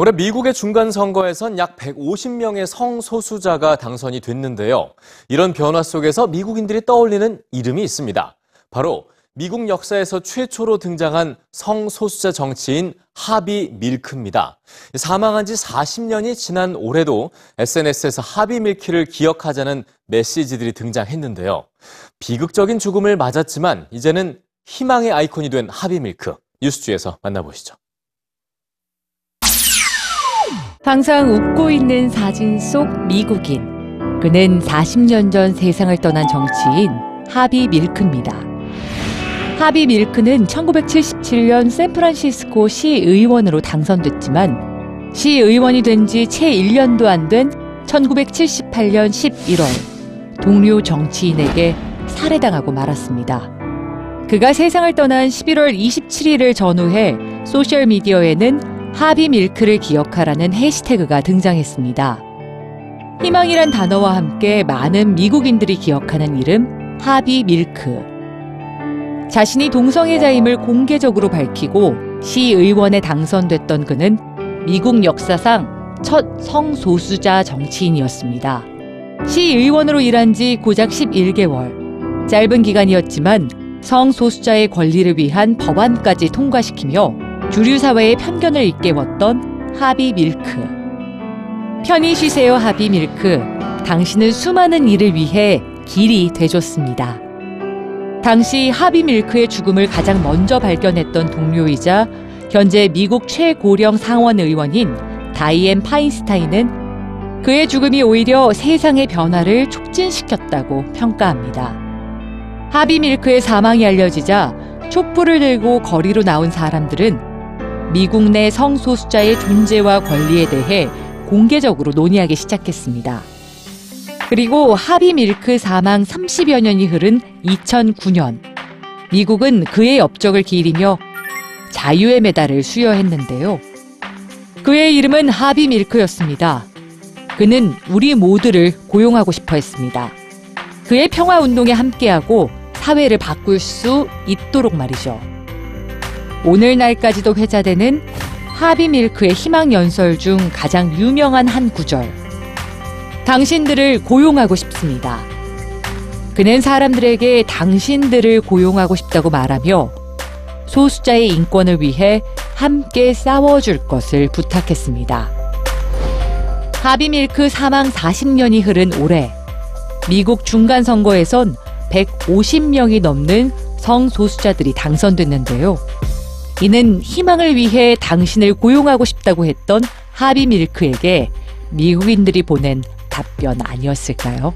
올해 미국의 중간 선거에선 약 150명의 성소수자가 당선이 됐는데요. 이런 변화 속에서 미국인들이 떠올리는 이름이 있습니다. 바로 미국 역사에서 최초로 등장한 성소수자 정치인 하비 밀크입니다. 사망한 지 40년이 지난 올해도 SNS에서 하비 밀키를 기억하자는 메시지들이 등장했는데요. 비극적인 죽음을 맞았지만 이제는 희망의 아이콘이 된 하비 밀크. 뉴스주에서 만나보시죠. 항상 웃고 있는 사진 속 미국인. 그는 40년 전 세상을 떠난 정치인 하비 밀크입니다. 하비 밀크는 1977년 샌프란시스코 시의원으로 당선됐지만 시의원이 된 지 채 1년도 안 된 1978년 11월 동료 정치인에게 살해당하고 말았습니다. 그가 세상을 떠난 11월 27일을 전후해 소셜미디어에는 하비 밀크를 기억하라는 해시태그가 등장했습니다. 희망이란 단어와 함께 많은 미국인들이 기억하는 이름 하비 밀크. 자신이 동성애자임을 공개적으로 밝히고 시의원에 당선됐던 그는 미국 역사상 첫 성소수자 정치인이었습니다. 시의원으로 일한 지 고작 11개월. 짧은 기간이었지만 성소수자의 권리를 위한 법안까지 통과시키며 주류 사회의 편견을 일깨웠던 하비 밀크. 편히 쉬세요, 하비 밀크. 당신은 수많은 일을 위해 길이 돼줬습니다. 당시 하비 밀크의 죽음을 가장 먼저 발견했던 동료이자 현재 미국 최고령 상원 의원인 다이앤 파인스타인은 그의 죽음이 오히려 세상의 변화를 촉진시켰다고 평가합니다. 하비 밀크의 사망이 알려지자 촛불을 들고 거리로 나온 사람들은 미국 내 성소수자의 존재와 권리에 대해 공개적으로 논의하기 시작했습니다. 그리고 하비 밀크 사망 30여 년이 흐른 2009년, 미국은 그의 업적을 기리며 자유의 메달을 수여했는데요. 그의 이름은 하비 밀크였습니다. 그는 우리 모두를 고용하고 싶어 했습니다. 그의 평화 운동에 함께하고 사회를 바꿀 수 있도록 말이죠. 오늘날까지도 회자되는 하비밀크의 희망 연설 중 가장 유명한 한 구절. 당신들을 고용하고 싶습니다. 그는 사람들에게 당신들을 고용하고 싶다고 말하며 소수자의 인권을 위해 함께 싸워줄 것을 부탁했습니다. 하비밀크 사망 40년이 흐른 올해 미국 중간 선거에선 150명이 넘는 성소수자들이 당선됐는데요. 이는 희망을 위해 당신을 고용하고 싶다고 했던 하비 밀크에게 미국인들이 보낸 답변 아니었을까요?